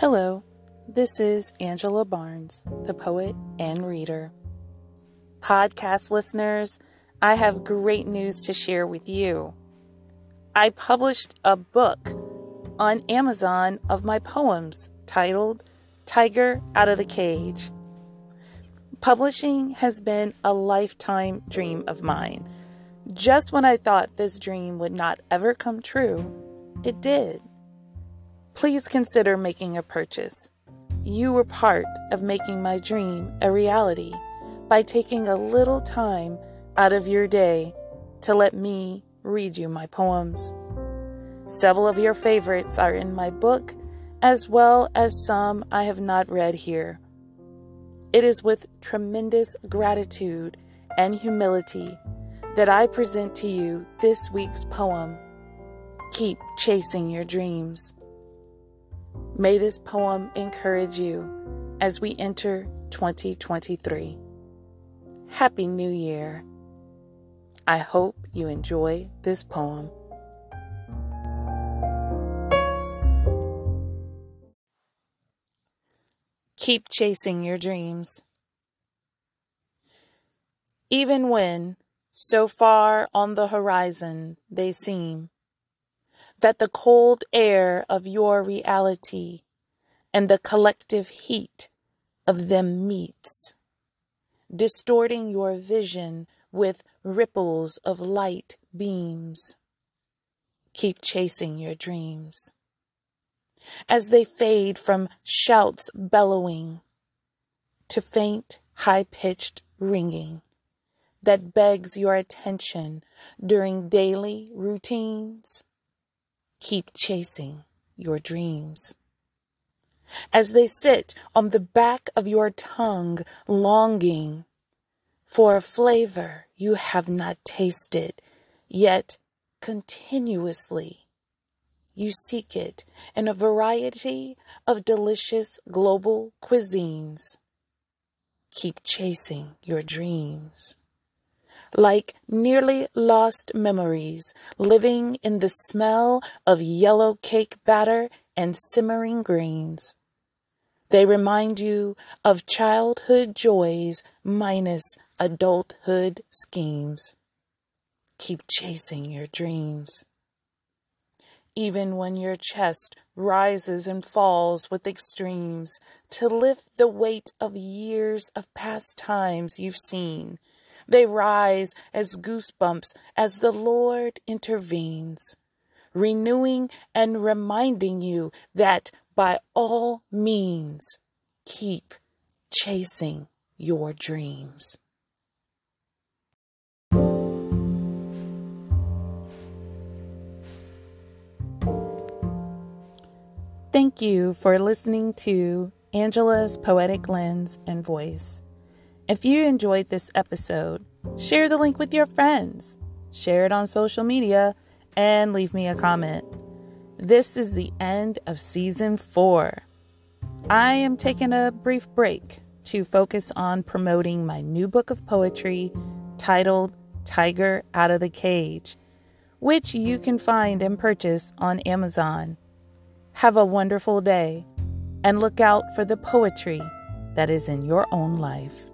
Hello, this is Angela Barnes, the poet and reader. Podcast listeners, I have great news to share with you. I published a book on Amazon of my poems titled Tiger Out of the Cage. Publishing has been a lifetime dream of mine. Just when I thought this dream would not ever come true, it did. Please consider making a purchase. You were part of making my dream a reality by taking a little time out of your day to let me read you my poems. Several of your favorites are in my book, as well as some I have not read here. It is with tremendous gratitude and humility that I present to you this week's poem Keep Chasing Your Dreams. May this poem encourage you as we enter 2023. Happy New Year. I hope you enjoy this poem. Keep chasing your dreams. Even when, so far on the horizon, they seem that the cold air of your reality and the collective heat of them meets, distorting your vision with ripples of light beams. Keep chasing your dreams as they fade from shouts bellowing to faint, high pitched ringing that begs your attention during daily routines. Keep chasing your dreams. As they sit on the back of your tongue, longing for a flavor you have not tasted, yet continuously you seek it in a variety of delicious global cuisines. Keep chasing your dreams. Like nearly lost memories, living in the smell of yellow cake batter and simmering greens. They remind you of childhood joys minus adulthood schemes. Keep chasing your dreams even when your chest rises and falls with extremes, to lift the weight of years of past times you've seen. They rise as goosebumps as the Lord intervenes, renewing and reminding you that by all means, keep chasing your dreams. Thank you for listening to Angela's Poetic Lens and Voice. If you enjoyed this episode, share the link with your friends, share it on social media, and leave me a comment. This is the end of season four. I am taking a brief break to focus on promoting my new book of poetry titled Tiger Out of the Cage, which you can find and purchase on Amazon. Have a wonderful day and look out for the poetry that is in your own life.